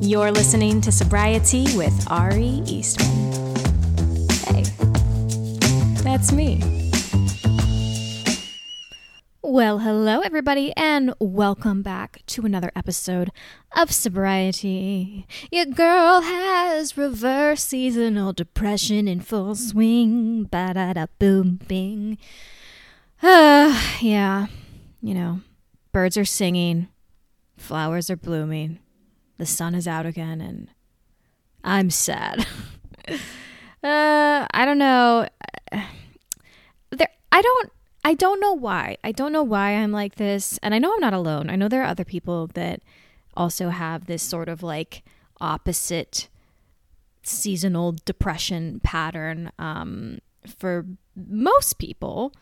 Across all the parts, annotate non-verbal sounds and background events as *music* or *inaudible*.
You're listening to Sobrietea with Ari Eastman. Hey, that's me. Well, hello, everybody, and welcome back to another episode of Sobrietea. Your girl has reverse seasonal depression in full swing. Ba da da boom bing. Uh, yeah, you know, birds are singing, flowers are blooming the sun is out again and I'm sad. *laughs* uh, I don't know. There, I don't. I don't know why. I don't know why I'm like this, and I know I'm not alone. I know there are other people that also have this sort of like opposite seasonal depression pattern. Um, for most people,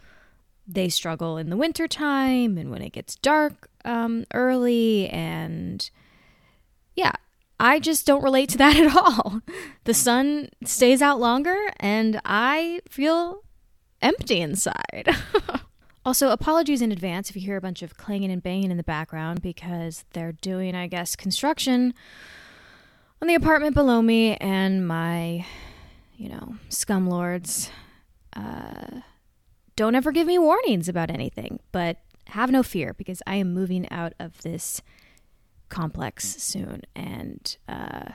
they struggle in the wintertime and when it gets dark um, early and yeah, I just don't relate to *laughs* that at all. The sun stays out longer and I feel empty inside. *laughs* also, apologies in advance if you hear a bunch of clanging and banging in the background because they're doing, I guess, construction on the apartment below me and my, you know, scumlords uh, don't ever give me warnings about anything. But have no fear because I am moving out of this complex soon. And uh,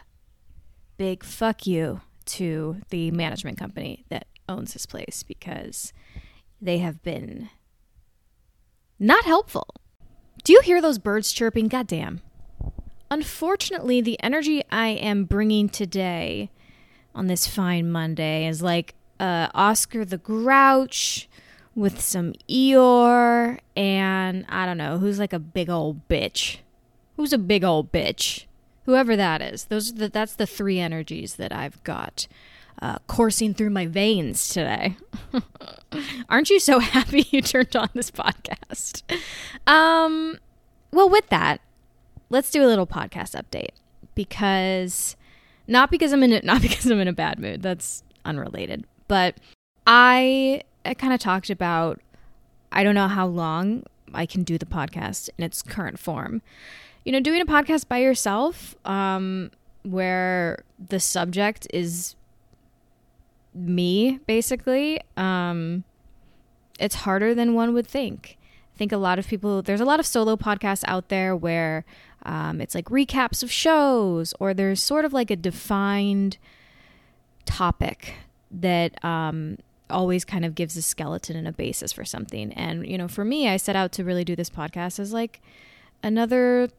big fuck you to the management company that owns this place because they have been not helpful. Do you hear those birds chirping? Goddamn. Unfortunately, the energy I am bringing today on this fine Monday is like uh, Oscar the Grouch with some Eeyore and I don't know who's like a big old bitch who's a big old bitch. Whoever that is. Those the, that's the three energies that I've got uh, coursing through my veins today. *laughs* Aren't you so happy you turned on this podcast? Um, well, with that, let's do a little podcast update because not because I'm in a, *laughs* not because I'm in a bad mood. That's unrelated. But I, I kind of talked about I don't know how long I can do the podcast in its current form you know, doing a podcast by yourself, um, where the subject is me, basically, um, it's harder than one would think. I think a lot of people, there's a lot of solo podcasts out there where um, it's like recaps of shows, or there's sort of like a defined topic that um, always kind of gives a skeleton and a basis for something. And, you know, for me, I set out to really do this podcast as like another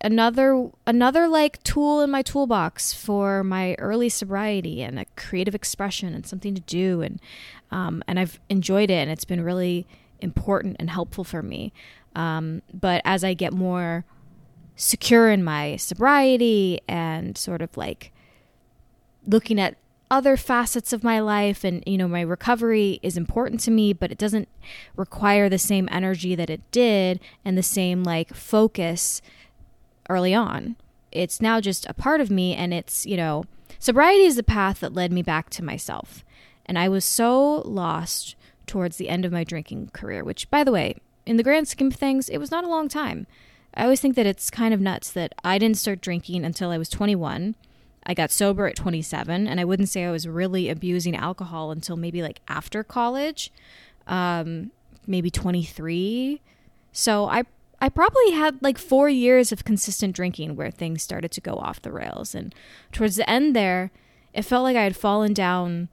another another like tool in my toolbox for my early sobriety and a creative expression and something to do and um, and I've enjoyed it and it's been really important and helpful for me. Um, but as I get more secure in my sobriety and sort of like looking at other facets of my life and you know my recovery is important to me but it doesn't require the same energy that it did and the same like focus early on. It's now just a part of me, and it's, you know, sobriety is the path that led me back to myself. And I was so lost towards the end of my drinking career, which, by the way, in the grand scheme of things, it was not a long time. I always think that it's kind of nuts that I didn't start drinking until I was 21. I got sober at 27, and I wouldn't say I was really abusing alcohol until maybe like after college, um, maybe 23. So I I probably had like four years of consistent drinking where things started to go off the rails. And towards the end there, it felt like I had fallen down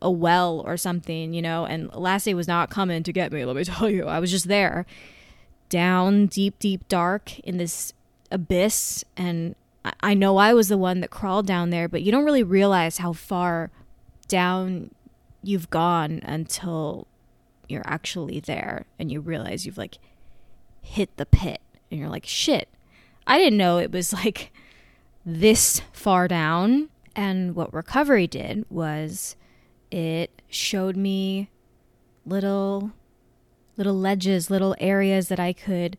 a well or something, you know, and Lassie was not coming to get me, let me *laughs* tell you. I was just there, down deep, deep dark in this abyss. And I know I was the one that crawled down there, but you don't really realize how far down you've gone until you're actually there and you realize you've like hit the pit and you're like, shit, I didn't know it was like this far down. And what recovery did was it showed me little little ledges, little areas that I could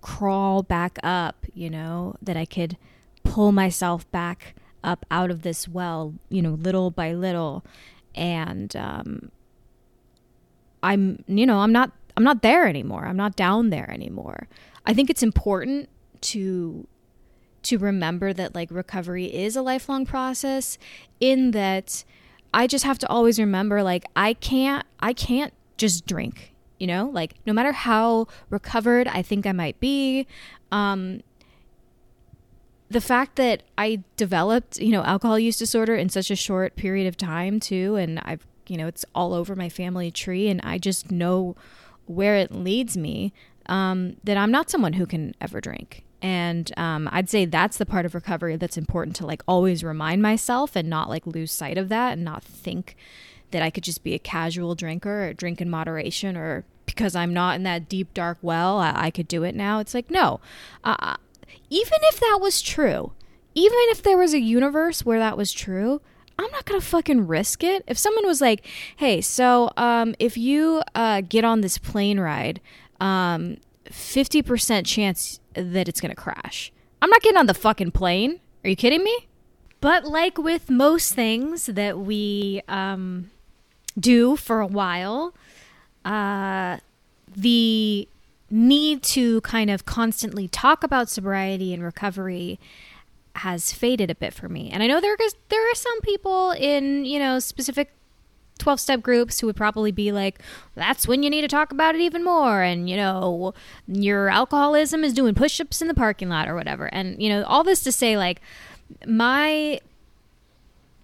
crawl back up, you know, that I could pull myself back up out of this well, you know, little by little. And um, I'm, you know, I'm not I'm not there anymore. I'm not down there anymore. I think it's important to to remember that like recovery is a lifelong process in that I just have to always remember like I can't I can't just drink, you know? Like no matter how recovered I think I might be, um the fact that I developed, you know, alcohol use disorder in such a short period of time too and I've, you know, it's all over my family tree and I just know where it leads me um, that I'm not someone who can ever drink. And um, I'd say that's the part of recovery that's important to like always remind myself and not like lose sight of that and not think that I could just be a casual drinker or drink in moderation or because I'm not in that deep dark well, I, I could do it now. It's like, no, uh, even if that was true, even if there was a universe where that was true, I'm not gonna fucking risk it. If someone was like, "Hey, so um, if you uh, get on this plane ride, um, 50% chance that it's gonna crash," I'm not getting on the fucking plane. Are you kidding me? But like with most things that we um, do for a while, uh, the need to kind of constantly talk about sobriety and recovery has faded a bit for me. And I know there are, there are some people in, you know, specific 12 step groups who would probably be like, that's when you need to talk about it even more. And, you know, your alcoholism is doing push ups in the parking lot or whatever. And, you know, all this to say, like, my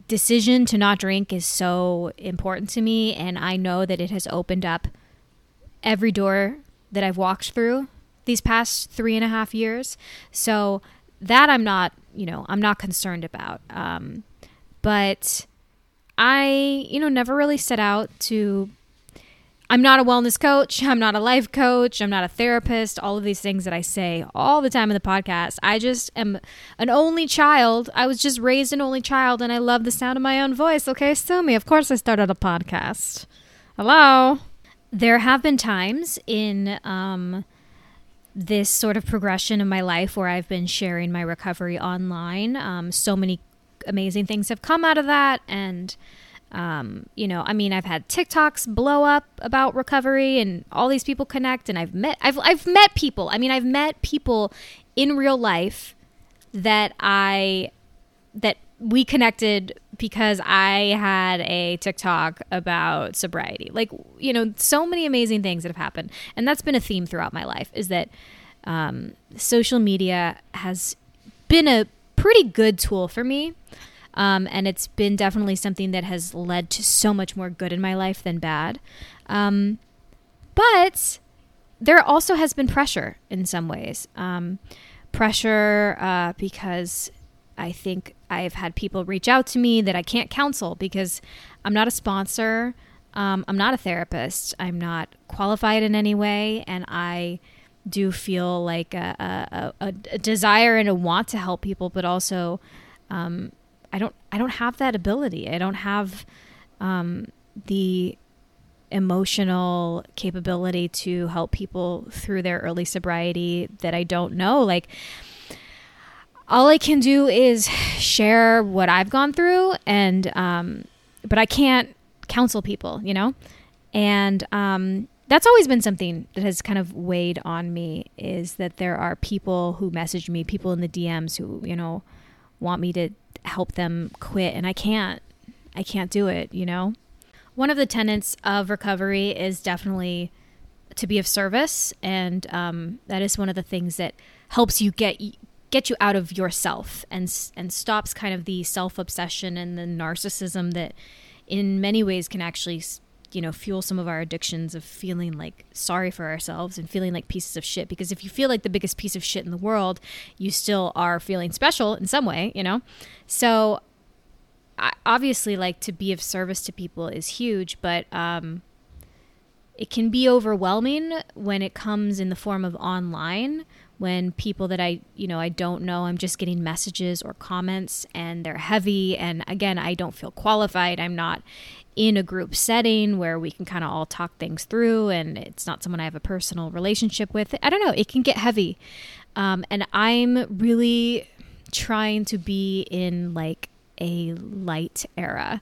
decision to not drink is so important to me. And I know that it has opened up every door that I've walked through these past three and a half years. So that I'm not, you know, I'm not concerned about. Um, but I, you know, never really set out to. I'm not a wellness coach. *laughs* I'm not a life coach. I'm not a therapist. All of these things that I say all the time in the podcast. I just am an only child. I was just raised an only child and I love the sound of my own voice. Okay, sue me. Of course, I started a podcast. Hello there have been times in um, this sort of progression of my life where I've been sharing my recovery online. Um, so many amazing things have come out of that. And, um, you know, I mean, I've had TikToks blow up about recovery and all these people connect. And I've met, I've, I've met people. I mean, I've met people in real life that I, that we connected because I had a TikTok about sobriety. Like, you know, so many amazing things that have happened. And that's been a theme throughout my life is that um, social media has been a pretty good tool for me. Um, and it's been definitely something that has led to so much more good in my life than bad. Um, but there also has been pressure in some ways. Um, pressure uh, because I think I've had people reach out to me that I can't counsel because I'm not a sponsor. Um, I'm not a therapist. I'm not qualified in any way. And I do feel like a, a, a, desire and a want to help people, but also um, I don't I don't have that ability. I don't have um, the emotional capability to help people through their early sobriety that I don't know. Like all I can do is share what I've gone through, and um, but I can't counsel people, you know, and um, that's always been something that has kind of weighed on me is that there are people who message me, people in the DMs who you know want me to help them quit, and I can't, I can't do it, you know. One of the tenets of recovery is definitely to be of service, and um, that is one of the things that helps you get get you out of yourself and and stops kind of the self obsession and the narcissism that in many ways can actually you know fuel some of our addictions of feeling like sorry for ourselves and feeling like pieces of shit. Because if you feel like the biggest piece of shit in the world you still are feeling special in some way you know? So obviously like to be of service to people is huge but um it can be overwhelming when it comes in the form of online when people that I, you know, I don't know, I'm just getting messages or comments and they're heavy. And again, I don't feel qualified. I'm not in a group setting where we can kind of all talk things through and it's not someone I have a personal relationship with. I don't know, it can get heavy. Um, and I'm really trying to be in like a light era.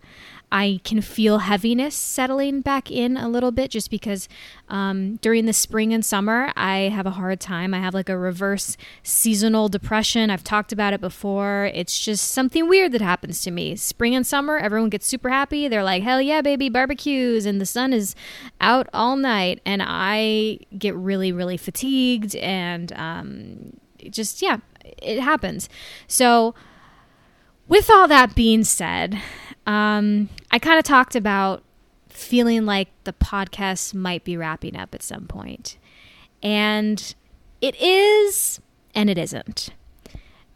I can feel heaviness settling back in a little bit just because um, during the spring and summer, I have a hard time. I have like a reverse seasonal depression. I've talked about it before. It's just something weird that happens to me. Spring and summer, everyone gets super happy. They're like, hell yeah, baby, barbecues, and the sun is out all night. And I get really, really fatigued and um, just, yeah, it happens. So, with all that being said, um, I kind of talked about feeling like the podcast might be wrapping up at some point. And it is, and it isn't.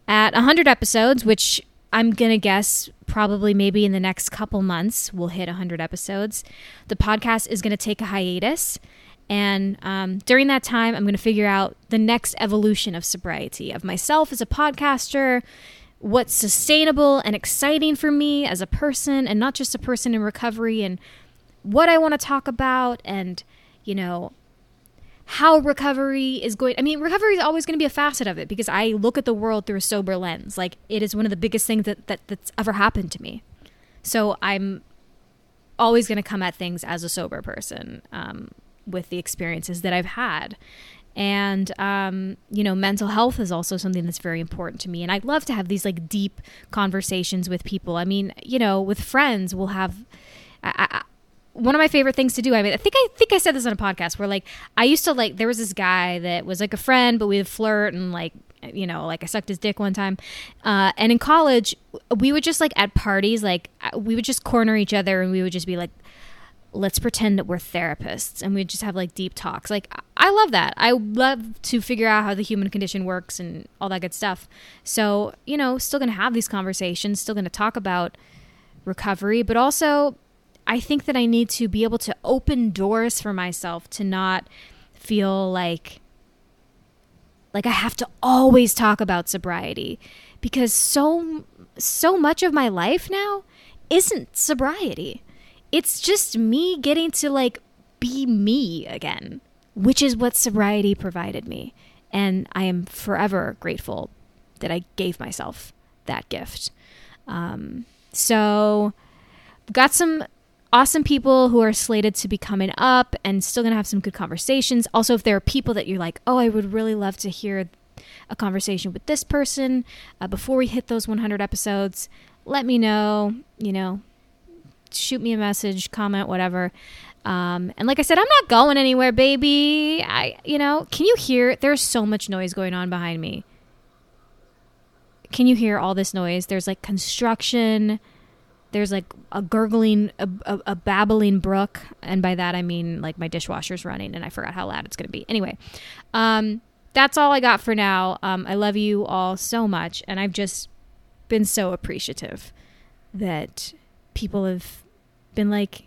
At 100 episodes, which I'm going to guess probably maybe in the next couple months we'll hit 100 episodes, the podcast is going to take a hiatus. And um, during that time, I'm going to figure out the next evolution of sobriety, of myself as a podcaster, what's sustainable and exciting for me as a person and not just a person in recovery and what I want to talk about and you know how recovery is going I mean recovery is always going to be a facet of it because I look at the world through a sober lens. Like it is one of the biggest things that, that that's ever happened to me. So I'm always going to come at things as a sober person um, with the experiences that I've had and um, you know mental health is also something that's very important to me. And i love to have these like deep conversations with people. I mean you know with friends we'll have I, I, one of my favorite things to do i mean i think i think i said this on a podcast where like i used to like there was this guy that was like a friend but we would flirt and like you know like i sucked his dick one time. Uh, and in college we would just like at parties like we would just corner each other and we would just be like let's pretend that we're therapists and we just have like deep talks. Like I love that. I love to figure out how the human condition works and all that good stuff. So, you know, still going to have these conversations, still going to talk about recovery, but also I think that I need to be able to open doors for myself to not feel like like I have to always talk about sobriety because so so much of my life now isn't sobriety it's just me getting to like be me again, which is what sobriety provided me. And I am forever grateful that I gave myself that gift. Um, so, got some awesome people who are slated to be coming up and still going to have some good conversations. Also, if there are people that you're like, oh, I would really love to hear a conversation with this person uh, before we hit those 100 episodes, let me know. You know, shoot me a message, comment, whatever. Um, and like I said, I'm not going anywhere, baby. I, you know, can you hear? There's so much noise going on behind me. Can you hear all this noise? There's like construction. There's like a gurgling, a, a, a babbling brook, and by that I mean like my dishwasher's running, and I forgot how loud it's gonna be. Anyway, um, that's all I got for now. Um, I love you all so much, and I've just been so appreciative that people have been like,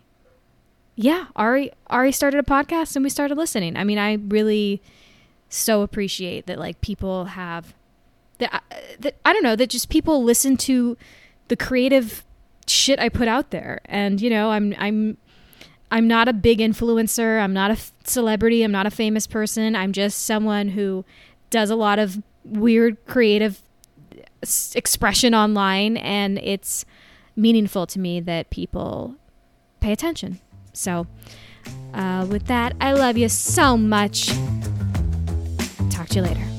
yeah, Ari Ari started a podcast and we started listening. I mean, I really so appreciate that like people have that, uh, that I don't know that just people listen to the creative shit I put out there. And you know, I'm I'm I'm not a big influencer. I'm not a f- celebrity. I'm not a famous person. I'm just someone who does a lot of weird creative expression online and it's meaningful to me that people pay attention. So, uh, with that, I love you so much. Talk to you later.